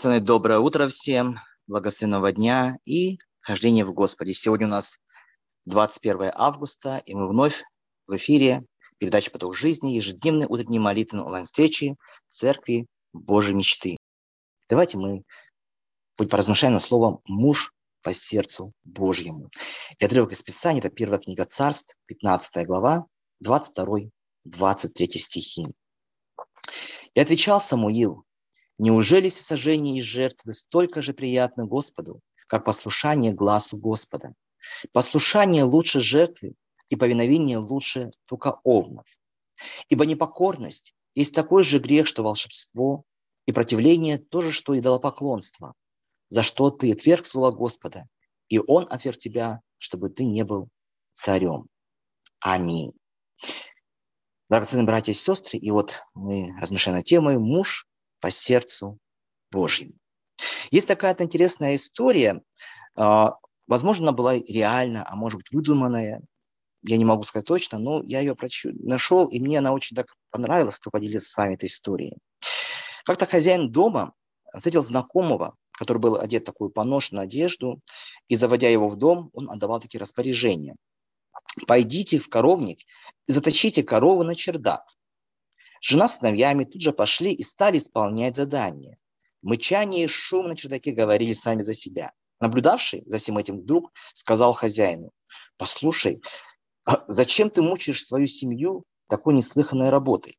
Драгоценное доброе утро всем, благословенного дня и хождения в Господе. Сегодня у нас 21 августа, и мы вновь в эфире передачи «Поток жизни», ежедневной утренней молитвы онлайн-встречи Церкви Божьей мечты. Давайте мы поразмышляем на слово «муж по сердцу Божьему». И отрывок из Писания – это первая книга Царств, 15 глава, 22-23 стихи. И отвечал Самуил, Неужели всесожжение и жертвы столько же приятны Господу, как послушание глазу Господа? Послушание лучше жертвы, и повиновение лучше только овнов. Ибо непокорность есть такой же грех, что волшебство, и противление то же, что идолопоклонство, за что ты отверг слово Господа, и Он отверг тебя, чтобы ты не был царем. Аминь. Драгоценные братья и сестры, и вот мы размышляем на тему «Муж по сердцу Божьему. Есть такая интересная история, а, возможно, она была реальна, а может быть выдуманная, я не могу сказать точно, но я ее нашел, и мне она очень так понравилась, кто поделился с вами этой историей. Как-то хозяин дома встретил знакомого, который был одет в такую поношенную одежду, и заводя его в дом, он отдавал такие распоряжения. «Пойдите в коровник и заточите корову на чердак, Жена с сыновьями тут же пошли и стали исполнять задание. Мычание и шум на чердаке говорили сами за себя. Наблюдавший за всем этим друг сказал хозяину, послушай, а зачем ты мучаешь свою семью такой неслыханной работой?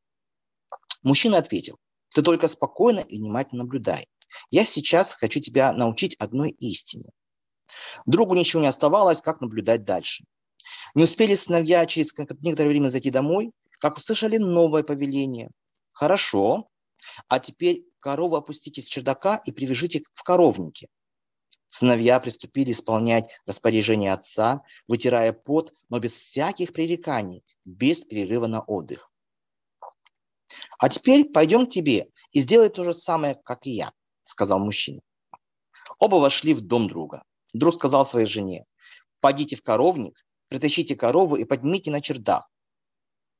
Мужчина ответил, ты только спокойно и внимательно наблюдай. Я сейчас хочу тебя научить одной истине. Другу ничего не оставалось, как наблюдать дальше. Не успели сыновья через некоторое время зайти домой, как услышали новое повеление. Хорошо, а теперь корову опустите с чердака и привяжите в коровнике. Сыновья приступили исполнять распоряжение отца, вытирая пот, но без всяких пререканий, без перерыва на отдых. А теперь пойдем к тебе и сделай то же самое, как и я, сказал мужчина. Оба вошли в дом друга. Друг сказал своей жене, пойдите в коровник, притащите корову и поднимите на чердак.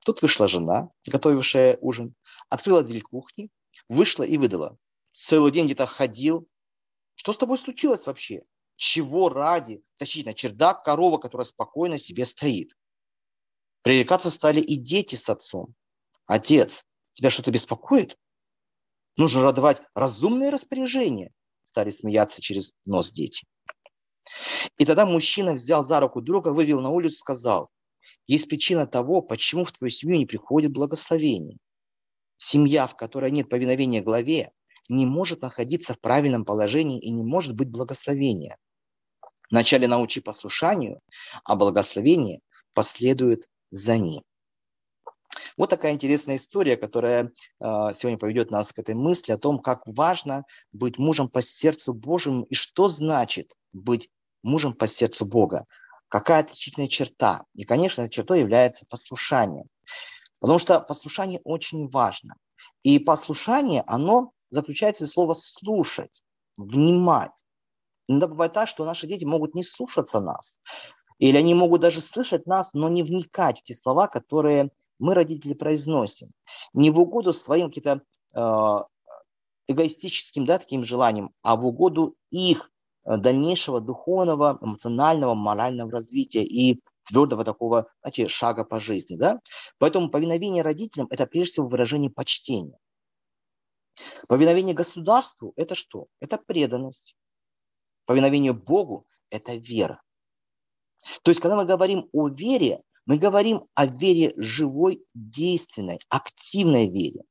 Тут вышла жена, готовившая ужин, открыла дверь кухни, вышла и выдала. Целый день где-то ходил. Что с тобой случилось вообще? Чего ради тащить на чердак корова, которая спокойно себе стоит? Пререкаться стали и дети с отцом. Отец, тебя что-то беспокоит? Нужно радовать разумные распоряжения. Стали смеяться через нос дети. И тогда мужчина взял за руку друга, вывел на улицу, сказал, есть причина того, почему в твою семью не приходит благословение. Семья, в которой нет повиновения главе, не может находиться в правильном положении и не может быть благословения. Вначале научи послушанию, а благословение последует за ним. Вот такая интересная история, которая э, сегодня поведет нас к этой мысли о том, как важно быть мужем по сердцу Божьему и что значит быть мужем по сердцу Бога какая отличительная черта. И, конечно, чертой является послушание. Потому что послушание очень важно. И послушание, оно заключается в слово «слушать», «внимать». Иногда бывает так, что наши дети могут не слушаться нас. Или они могут даже слышать нас, но не вникать в те слова, которые мы, родители, произносим. Не в угоду своим каким-то э, эгоистическим да, таким желаниям, а в угоду их дальнейшего духовного, эмоционального, морального развития и твердого такого, знаете, шага по жизни, да? Поэтому повиновение родителям – это прежде всего выражение почтения. Повиновение государству – это что? Это преданность. Повиновение Богу – это вера. То есть, когда мы говорим о вере, мы говорим о вере живой, действенной, активной вере,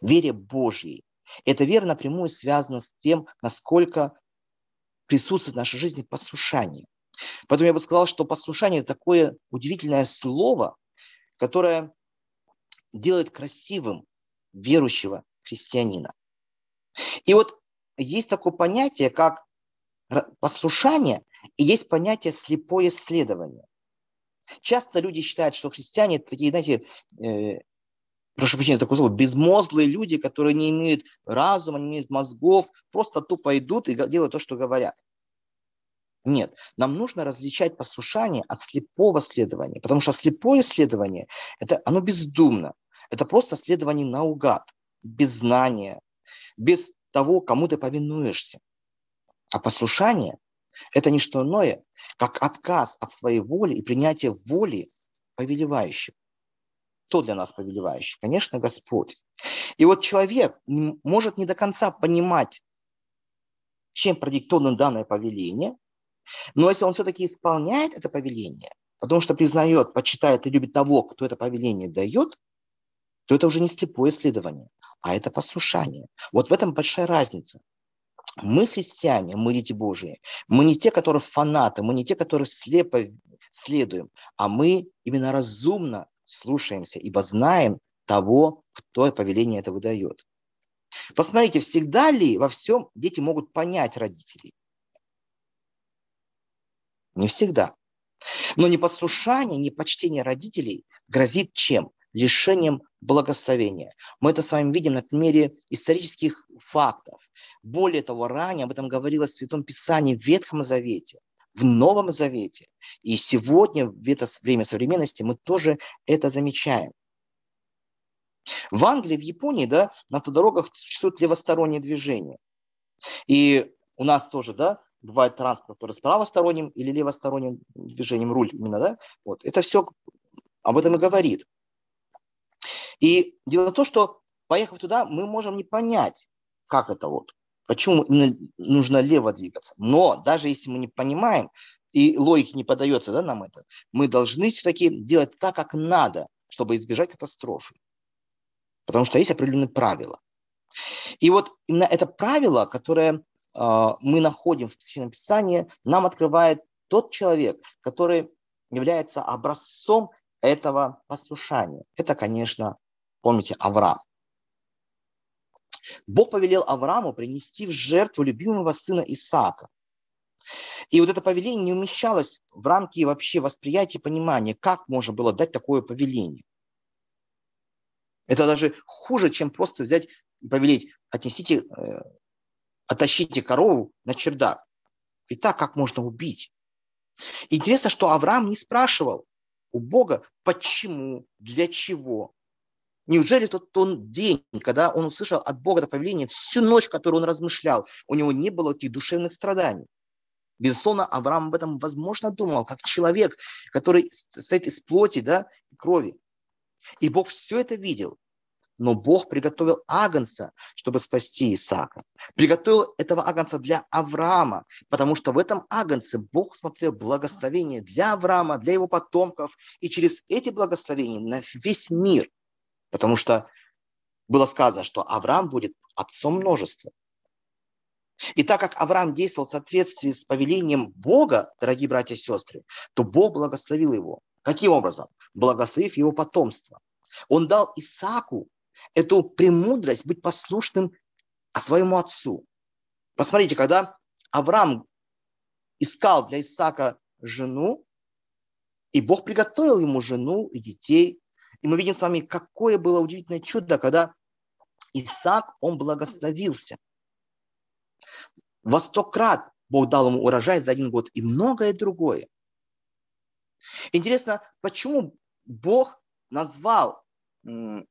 вере Божьей. Эта вера напрямую связана с тем, насколько присутствует в нашей жизни послушание. Поэтому я бы сказал, что послушание – это такое удивительное слово, которое делает красивым верующего христианина. И вот есть такое понятие, как послушание, и есть понятие слепое следование. Часто люди считают, что христиане такие, знаете, э, прошу прощения, такое слово, безмозглые люди, которые не имеют разума, не имеют мозгов, просто тупо идут и делают то, что говорят. Нет, нам нужно различать послушание от слепого следования, потому что слепое следование, это, оно бездумно, это просто следование наугад, без знания, без того, кому ты повинуешься. А послушание – это не что иное, как отказ от своей воли и принятие воли повелевающего. Кто для нас повелевающий? Конечно, Господь. И вот человек может не до конца понимать, чем продиктовано данное повеление, но если он все-таки исполняет это повеление, потому что признает, почитает и любит того, кто это повеление дает, то это уже не слепое исследование, а это послушание. Вот в этом большая разница. Мы христиане, мы дети Божии. Мы не те, которые фанаты, мы не те, которые слепо следуем, а мы именно разумно слушаемся, ибо знаем того, кто повеление это выдает. Посмотрите, всегда ли во всем дети могут понять родителей? Не всегда. Но непослушание, непочтение родителей грозит чем? Лишением благословения. Мы это с вами видим на примере исторических фактов. Более того, ранее об этом говорилось в Святом Писании в Ветхом Завете, в Новом Завете. И сегодня, в это время современности, мы тоже это замечаем. В Англии, в Японии, да, на автодорогах существует левостороннее движение. И у нас тоже, да, бывает транспорт, который с правосторонним или левосторонним движением, руль именно, да, вот, это все об этом и говорит. И дело в том, что поехав туда, мы можем не понять, как это вот, почему нужно лево двигаться. Но даже если мы не понимаем, и логики не подается да, нам это, мы должны все-таки делать так, как надо, чтобы избежать катастрофы. Потому что есть определенные правила. И вот именно это правило, которое э, мы находим в Священном Писании, нам открывает тот человек, который является образцом этого послушания. Это, конечно, помните, Авраам. Бог повелел Аврааму принести в жертву любимого сына Исаака. И вот это повеление не умещалось в рамки вообще восприятия и понимания, как можно было дать такое повеление. Это даже хуже, чем просто взять и повелеть, отнесите, э, оттащите корову на чердак. И так как можно убить? Интересно, что Авраам не спрашивал у Бога, почему, для чего. Неужели тот, тот день, когда он услышал от Бога это всю ночь, которую он размышлял, у него не было этих душевных страданий? Безусловно, Авраам об этом, возможно, думал, как человек, который стоит из плоти да, крови. И Бог все это видел. Но Бог приготовил Агнца, чтобы спасти Исаака. Приготовил этого Агнца для Авраама, потому что в этом Агнце Бог смотрел благословение для Авраама, для его потомков, и через эти благословения на весь мир. Потому что было сказано, что Авраам будет отцом множества. И так как Авраам действовал в соответствии с повелением Бога, дорогие братья и сестры, то Бог благословил его. Каким образом? Благословив его потомство. Он дал Исааку эту премудрость быть послушным своему отцу. Посмотрите, когда Авраам искал для Исаака жену, и Бог приготовил ему жену и детей. И мы видим с вами, какое было удивительное чудо, когда Исаак, он благословился. Во сто крат Бог дал ему урожай за один год и многое другое. Интересно, почему Бог назвал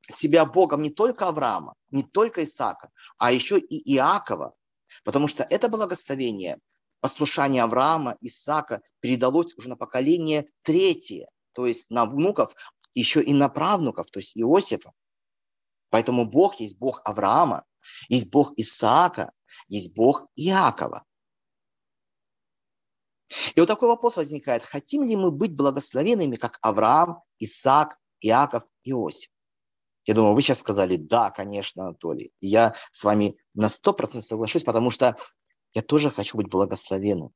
себя Богом не только Авраама, не только Исаака, а еще и Иакова, потому что это благословение, послушание Авраама, Исаака передалось уже на поколение третье, то есть на внуков, еще и на правнуков, то есть Иосифа. Поэтому Бог есть Бог Авраама, есть Бог Исаака, есть Бог Иакова. И вот такой вопрос возникает. Хотим ли мы быть благословенными, как Авраам, Исаак, Иаков, Иосиф? Я думаю, вы сейчас сказали, да, конечно, Анатолий. И я с вами на 100% соглашусь, потому что я тоже хочу быть благословенным.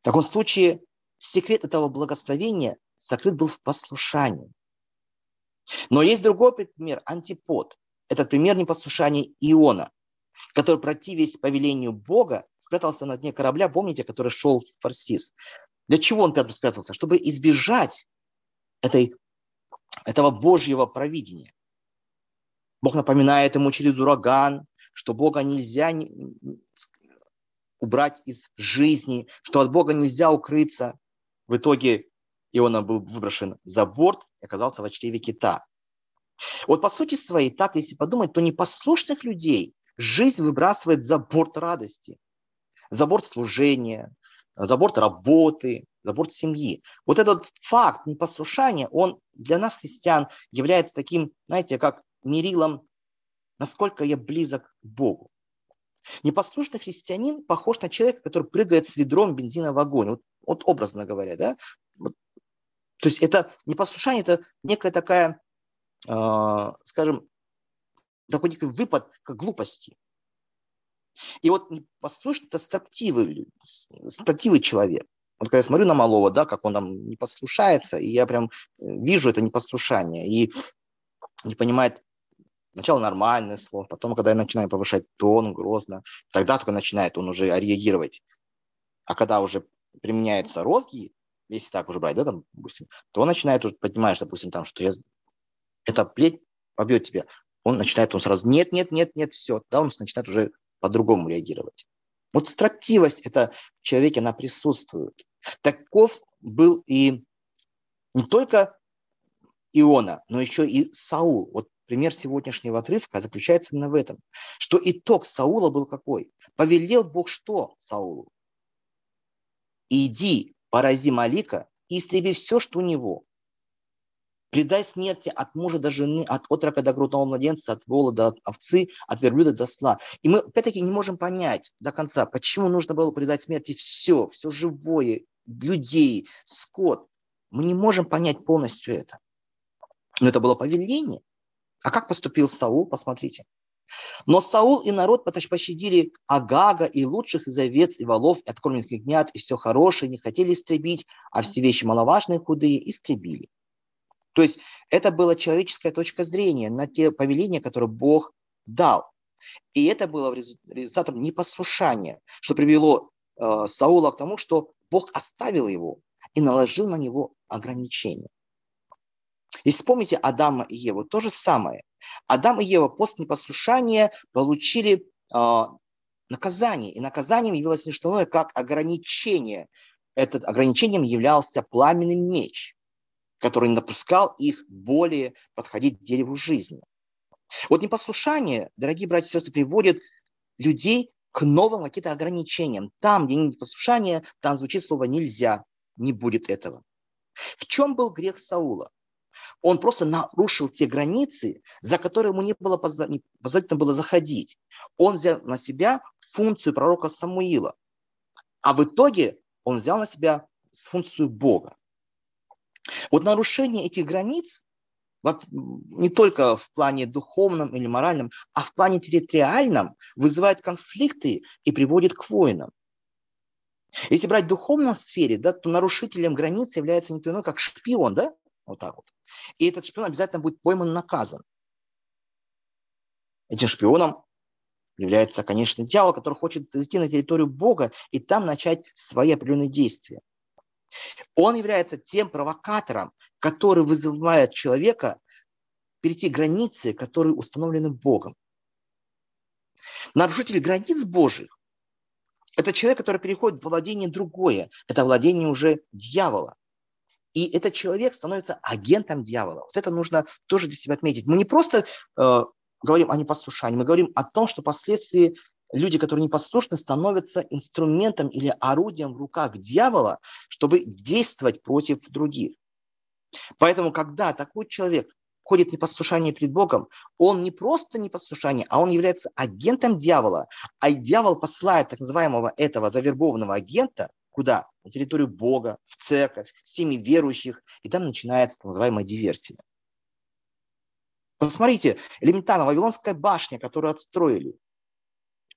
В таком случае секрет этого благословения сокрыт был в послушании. Но есть другой пример, антипод. Этот пример непослушания Иона, который, противясь повелению Бога, спрятался на дне корабля, помните, который шел в Фарсис. Для чего он спрятался? Чтобы избежать этой этого Божьего провидения. Бог напоминает ему через ураган, что Бога нельзя убрать из жизни, что от Бога нельзя укрыться. В итоге Иона был выброшен за борт и оказался в чреве кита. Вот по сути своей, так если подумать, то непослушных людей жизнь выбрасывает за борт радости, за борт служения, за борт работы, за борт семьи. Вот этот факт непослушания, он для нас, христиан, является таким, знаете, как мерилом, насколько я близок к Богу. Непослушный христианин похож на человека, который прыгает с ведром бензина в огонь. Вот, вот образно говоря, да? То есть это непослушание, это некая такая, э, скажем, такой некий выпад к глупости. И вот непослушный – это строптивый, строптивый человек. Вот когда я смотрю на малого, да, как он там не послушается, и я прям э, вижу это непослушание, и не понимает Сначала нормальное слово, потом, когда я начинаю повышать тон грозно, тогда только начинает он уже реагировать. А когда уже применяются розги, если так уже брать, да, там, допустим, то он начинает уже, понимаешь, допустим, там, что я, это плеть побьет тебя. Он начинает, он сразу, нет, нет, нет, нет, все. Да, он начинает уже по-другому реагировать. Вот строптивость это в человеке, она присутствует. Таков был и не только Иона, но еще и Саул. Вот пример сегодняшнего отрывка заключается именно в этом, что итог Саула был какой? Повелел Бог что Саулу? Иди, порази Малика и истреби все, что у него. Предай смерти от мужа до жены, от отрока до грудного младенца, от вола до овцы, от верблюда до сла. И мы опять-таки не можем понять до конца, почему нужно было предать смерти все, все живое, людей, скот. Мы не можем понять полностью это. Но это было повеление. А как поступил Саул, посмотрите. Но Саул и народ пощадили Агага и лучших из овец и волов, и откормленных ягнят, и все хорошее, не хотели истребить, а все вещи маловажные, худые, истребили. То есть это была человеческая точка зрения на те повеления, которые Бог дал. И это было результатом непослушания, что привело э, Саула к тому, что Бог оставил его и наложил на него ограничения. Если вспомните Адама и Еву, то же самое. Адам и Ева после непослушания получили э, наказание. И наказанием явилось не что иное, как ограничение. Этот ограничением являлся пламенный меч, который не допускал их более подходить к дереву жизни. Вот непослушание, дорогие братья и сестры, приводит людей к новым каким-то ограничениям. Там, где нет послушания, там звучит слово «нельзя», не будет этого. В чем был грех Саула? Он просто нарушил те границы, за которые ему не было позволительно было заходить. Он взял на себя функцию пророка Самуила. А в итоге он взял на себя функцию Бога. Вот нарушение этих границ не только в плане духовном или моральном, а в плане территориальном вызывает конфликты и приводит к войнам. Если брать в духовном сфере, да, то нарушителем границ является не то иное, как шпион, да, вот так вот. И этот шпион обязательно будет пойман, наказан. Этим шпионом является, конечно, дьявол, который хочет зайти на территорию Бога и там начать свои определенные действия. Он является тем провокатором, который вызывает человека перейти границы, которые установлены Богом. Нарушитель границ Божьих – это человек, который переходит в владение другое. Это владение уже дьявола. И этот человек становится агентом дьявола. Вот это нужно тоже для себя отметить. Мы не просто э, говорим о непослушании, мы говорим о том, что впоследствии люди, которые непослушны, становятся инструментом или орудием в руках дьявола, чтобы действовать против других. Поэтому, когда такой человек ходит в непослушание перед Богом, он не просто непослушание, а он является агентом дьявола. А дьявол посылает так называемого этого завербованного агента Куда? На территорию Бога, в церковь, с семьи верующих. И там начинается так называемая диверсия. Посмотрите, элементарно, Вавилонская башня, которую отстроили.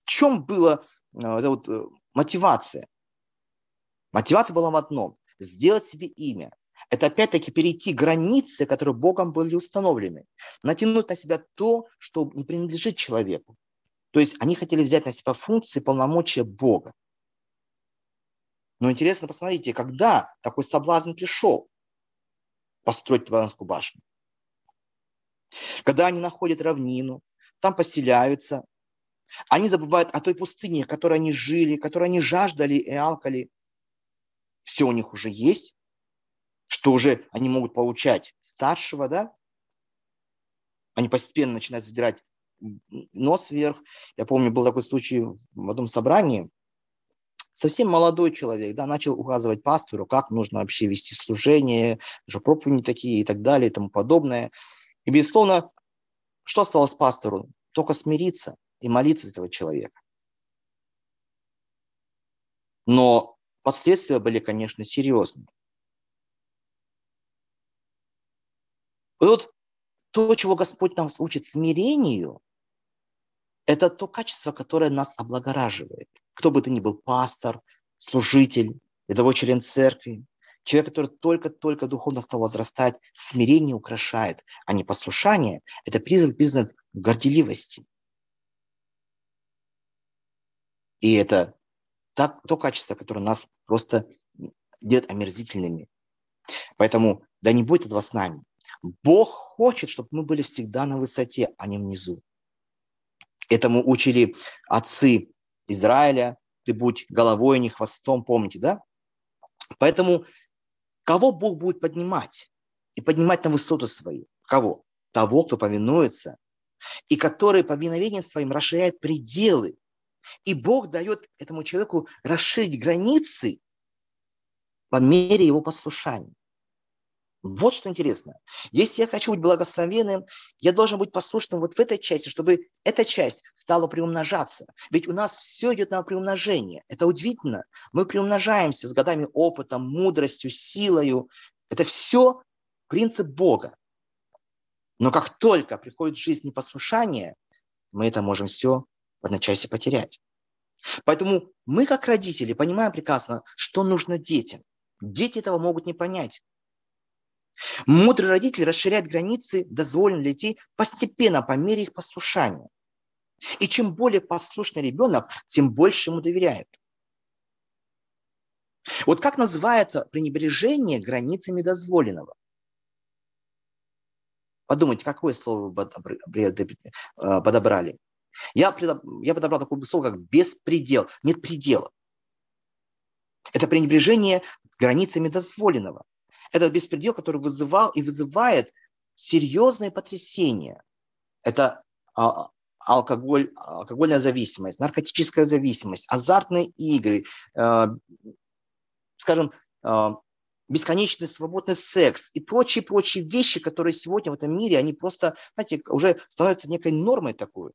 В чем была э, вот, э, мотивация? Мотивация была в одном – сделать себе имя. Это опять-таки перейти границы, которые Богом были установлены. Натянуть на себя то, что не принадлежит человеку. То есть они хотели взять на себя функции полномочия Бога. Но интересно, посмотрите, когда такой соблазн пришел построить Вавилонскую башню. Когда они находят равнину, там поселяются, они забывают о той пустыне, в которой они жили, которой они жаждали и алкали. Все у них уже есть, что уже они могут получать старшего, да? Они постепенно начинают задирать нос вверх. Я помню, был такой случай в одном собрании. Совсем молодой человек, да, начал указывать пастору, как нужно вообще вести служение, что проповеди такие и так далее и тому подобное. И, безусловно, что осталось пастору? Только смириться и молиться этого человека. Но последствия были, конечно, серьезные. И вот то, чего Господь нас учит смирению, это то качество, которое нас облагораживает. Кто бы ты ни был, пастор, служитель, рядовой член церкви, человек, который только-только духовно стал возрастать, смирение украшает, а не послушание. Это признак, признак горделивости. И это так, то качество, которое нас просто делает омерзительными. Поэтому да не будет этого с нами. Бог хочет, чтобы мы были всегда на высоте, а не внизу. Этому учили отцы Израиля. Ты будь головой, не хвостом, помните, да? Поэтому кого Бог будет поднимать? И поднимать на высоту свою? Кого? Того, кто повинуется, и который повиновением своим расширяет пределы. И Бог дает этому человеку расширить границы по мере его послушания. Вот что интересно. Если я хочу быть благословенным, я должен быть послушным вот в этой части, чтобы эта часть стала приумножаться. Ведь у нас все идет на приумножение. Это удивительно. Мы приумножаемся с годами опытом, мудростью, силою. Это все принцип Бога. Но как только приходит в жизнь непослушание, мы это можем все в одночасье потерять. Поэтому мы, как родители, понимаем прекрасно, что нужно детям. Дети этого могут не понять. Мудрый родитель расширяет границы дозволено для детей постепенно, по мере их послушания. И чем более послушный ребенок, тем больше ему доверяют. Вот как называется пренебрежение границами дозволенного? Подумайте, какое слово вы э, подобрали? Я, я подобрал такое слово, как беспредел. Нет предела. Это пренебрежение границами дозволенного. Это беспредел, который вызывал и вызывает серьезное потрясение. Это а, алкоголь, алкогольная зависимость, наркотическая зависимость, азартные игры, э, скажем, э, бесконечный свободный секс и прочие-прочие вещи, которые сегодня в этом мире, они просто, знаете, уже становятся некой нормой такой.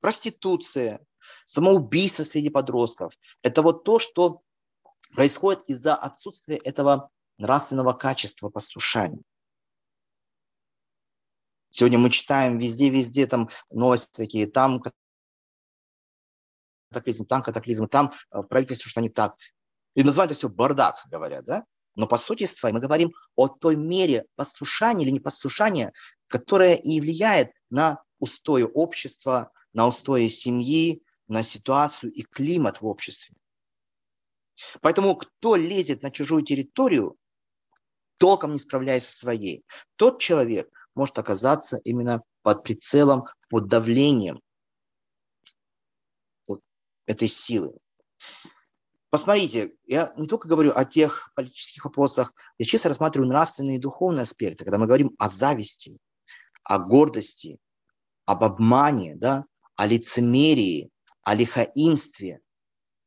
Проституция, самоубийство среди подростков. Это вот то, что происходит из-за отсутствия этого нравственного качества послушания. Сегодня мы читаем везде-везде там новости такие, там катаклизм, там катаклизм, там э, в правительстве что не так. И называют это все бардак, говорят, да? Но по сути своей мы говорим о той мере послушания или непослушания, которая и влияет на устои общества, на устои семьи, на ситуацию и климат в обществе. Поэтому кто лезет на чужую территорию, толком не справляясь со своей, тот человек может оказаться именно под прицелом, под давлением вот этой силы. Посмотрите, я не только говорю о тех политических вопросах, я честно рассматриваю нравственные и духовные аспекты, когда мы говорим о зависти, о гордости, об обмане, да, о лицемерии, о лихаимстве,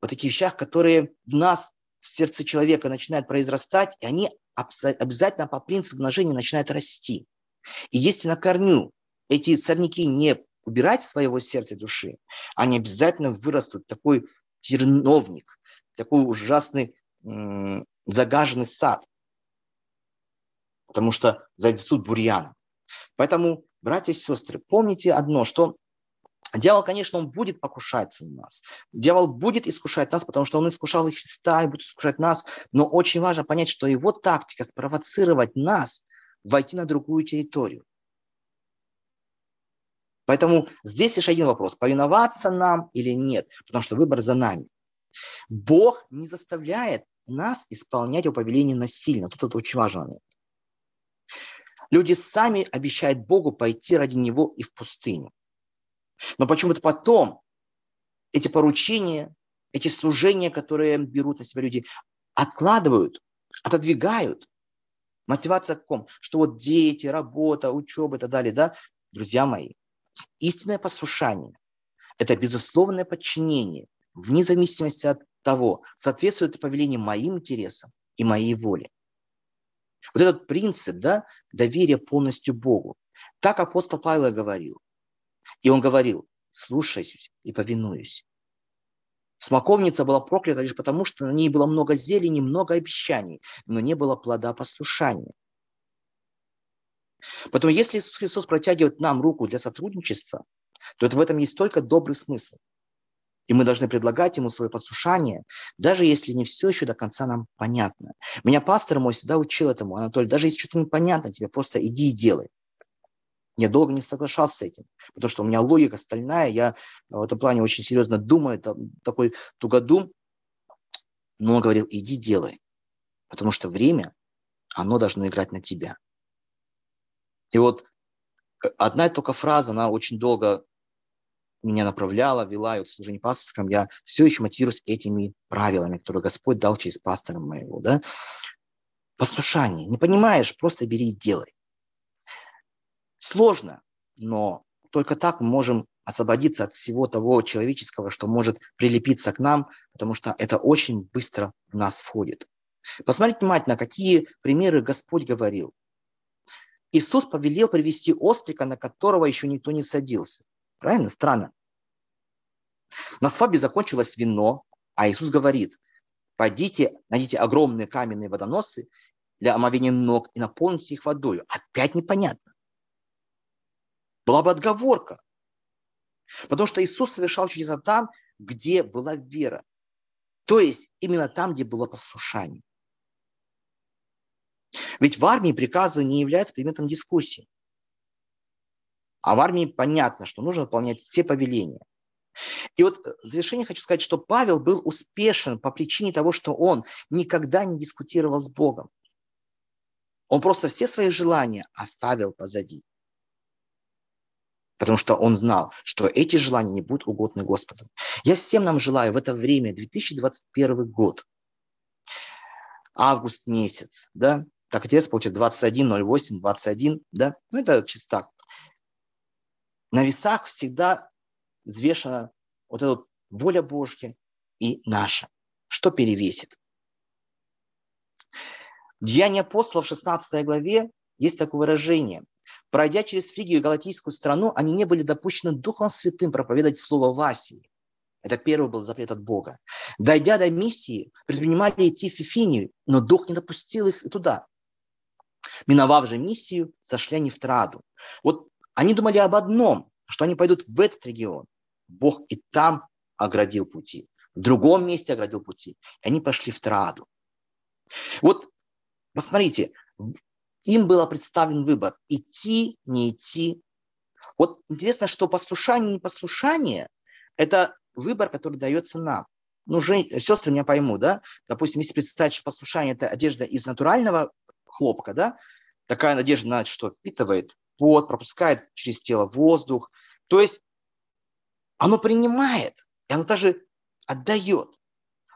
вот таких вещах, которые в нас, в сердце человека начинают произрастать, и они обязательно по принципу умножения начинают расти. И если на корню эти сорняки не убирать своего сердца души, они обязательно вырастут такой терновник, такой ужасный загаженный сад, потому что зайдут бурьяном. Поэтому, братья и сестры, помните одно, что Дьявол, конечно, он будет покушаться на нас. Дьявол будет искушать нас, потому что он искушал и Христа, и будет искушать нас. Но очень важно понять, что его тактика – спровоцировать нас войти на другую территорию. Поэтому здесь лишь один вопрос – повиноваться нам или нет, потому что выбор за нами. Бог не заставляет нас исполнять его повеление насильно. Вот это очень момент. Люди сами обещают Богу пойти ради Него и в пустыню. Но почему-то потом эти поручения, эти служения, которые берут на себя люди, откладывают, отодвигают. Мотивация в каком? Что вот дети, работа, учеба и так далее, да? Друзья мои, Истинное послушание – это безусловное подчинение, вне зависимости от того, соответствует ли повеление моим интересам и моей воле. Вот этот принцип, да, доверия полностью Богу. Так апостол Павел говорил. И он говорил, слушаюсь и повинуюсь. Смоковница была проклята лишь потому, что на ней было много зелени, много обещаний, но не было плода послушания. Поэтому если Иисус Христос протягивает нам руку для сотрудничества, то это в этом есть только добрый смысл. И мы должны предлагать ему свое послушание, даже если не все еще до конца нам понятно. Меня пастор мой всегда учил этому, Анатолий, даже если что-то непонятно тебе, просто иди и делай. Я долго не соглашался с этим, потому что у меня логика стальная, я в этом плане очень серьезно думаю, такой тугодум. Но он говорил, иди делай, потому что время, оно должно играть на тебя. И вот э, одна только фраза, она очень долго меня направляла, вела, и вот в служении пасторском я все еще мотивируюсь этими правилами, которые Господь дал через пастора моего. Да? Послушание. Не понимаешь, просто бери и делай. Сложно, но только так мы можем освободиться от всего того человеческого, что может прилепиться к нам, потому что это очень быстро в нас входит. Посмотрите внимательно, какие примеры Господь говорил. Иисус повелел привести острика, на которого еще никто не садился. Правильно? Странно. На свадьбе закончилось вино, а Иисус говорит, пойдите, найдите огромные каменные водоносы для омовения ног и наполните их водой. Опять непонятно. Была бы отговорка. Потому что Иисус совершал чудеса там, где была вера. То есть именно там, где было послушание. Ведь в армии приказы не являются предметом дискуссии. А в армии понятно, что нужно выполнять все повеления. И вот в завершение хочу сказать, что Павел был успешен по причине того, что он никогда не дискутировал с Богом. Он просто все свои желания оставил позади. Потому что он знал, что эти желания не будут угодны Господу. Я всем нам желаю в это время, 2021 год, август месяц, да, так отец получит 21, 08, 21, да, ну это чисто так. На весах всегда взвешена вот эта вот воля Божья и наша. Что перевесит? Деяния апостолов в 16 главе есть такое выражение. Пройдя через Фригию и Галатийскую страну, они не были допущены Духом Святым проповедовать Слово в Асии. Это первый был запрет от Бога. Дойдя до миссии, предпринимали идти в Фифинию, но Дух не допустил их туда. Миновав же миссию, сошли они в Траду. Вот они думали об одном, что они пойдут в этот регион. Бог и там оградил пути. В другом месте оградил пути. И они пошли в Траду. Вот, посмотрите, им был представлен выбор, идти, не идти. Вот интересно, что послушание, непослушание – это выбор, который дается нам. Ну, жен... сестры меня поймут, да? Допустим, если представить, что послушание – это одежда из натурального хлопка, да? Такая одежда, на что впитывает пот, пропускает через тело воздух. То есть оно принимает, и оно даже отдает,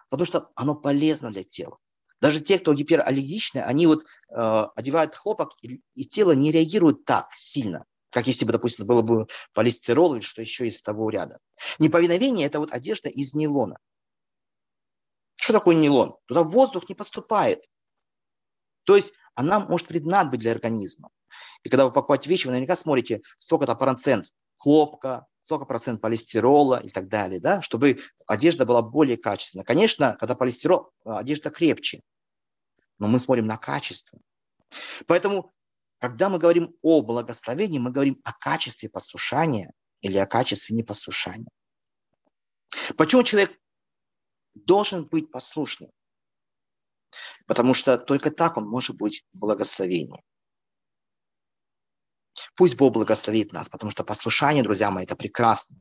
потому что оно полезно для тела. Даже те, кто гипераллергичны, они вот э, одевают хлопок, и, и тело не реагирует так сильно, как если бы, допустим, было бы полистирол или что еще из того ряда. Неповиновение – это вот одежда из нейлона. Что такое нейлон? Туда воздух не поступает. То есть она может вредна быть для организма. И когда вы покупаете вещи, вы наверняка смотрите, сколько-то процент хлопка, сколько процент полистирола и так далее, да, чтобы одежда была более качественная. Конечно, когда полистирол, одежда крепче, но мы смотрим на качество. Поэтому, когда мы говорим о благословении, мы говорим о качестве послушания или о качестве непослушания. Почему человек должен быть послушным? Потому что только так он может быть благословением. Пусть Бог благословит нас, потому что послушание, друзья мои, это прекрасно.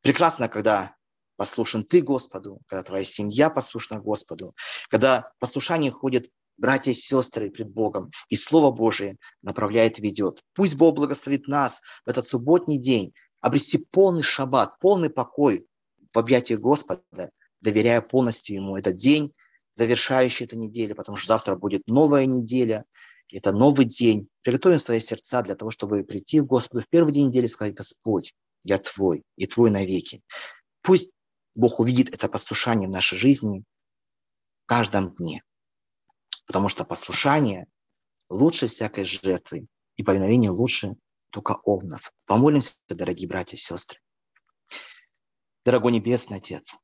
Прекрасно, когда послушен ты Господу, когда твоя семья послушна Господу, когда послушание ходит братья и сестры пред Богом, и Слово Божие направляет и ведет. Пусть Бог благословит нас в этот субботний день обрести полный шаббат, полный покой в объятиях Господа, доверяя полностью Ему этот день, завершающий эту неделю, потому что завтра будет новая неделя, это новый день. Приготовим свои сердца для того, чтобы прийти в Господу в первый день недели и сказать, Господь, я Твой, и Твой навеки. Пусть Бог увидит это послушание в нашей жизни в каждом дне. Потому что послушание лучше всякой жертвы, и повиновение лучше только овнов. Помолимся, дорогие братья и сестры. Дорогой Небесный Отец,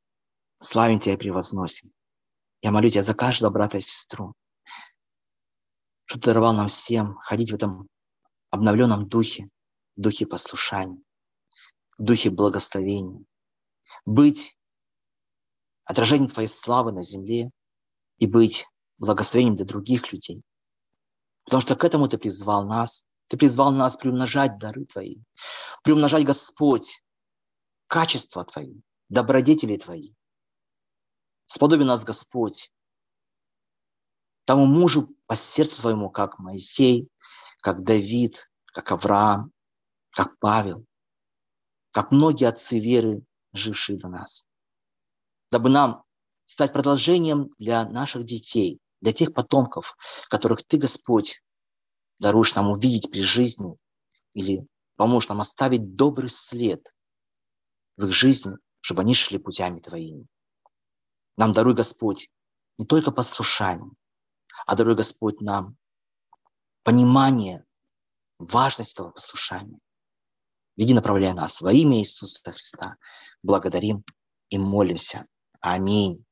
славим Тебя и превозносим. Я молю Тебя за каждого брата и сестру, чтобы Ты даровал нам всем ходить в этом обновленном духе, духе послушания, духе благословения, быть отражением Твоей славы на земле и быть благословением для других людей. Потому что к этому Ты призвал нас. Ты призвал нас приумножать дары Твои, приумножать, Господь, качества Твои, добродетели Твои. Сподоби нас, Господь, тому мужу по сердцу Твоему, как Моисей, как Давид, как Авраам, как Павел, как многие отцы веры, жившие до нас. Дабы нам стать продолжением для наших детей, для тех потомков, которых Ты, Господь, даруешь нам увидеть при жизни или поможешь нам оставить добрый след в их жизни, чтобы они шли путями Твоими. Нам даруй, Господь, не только послушание, а даруй, Господь, нам понимание важности этого послушания. Веди, направляя нас во имя Иисуса Христа. Благодарим и молимся. Аминь.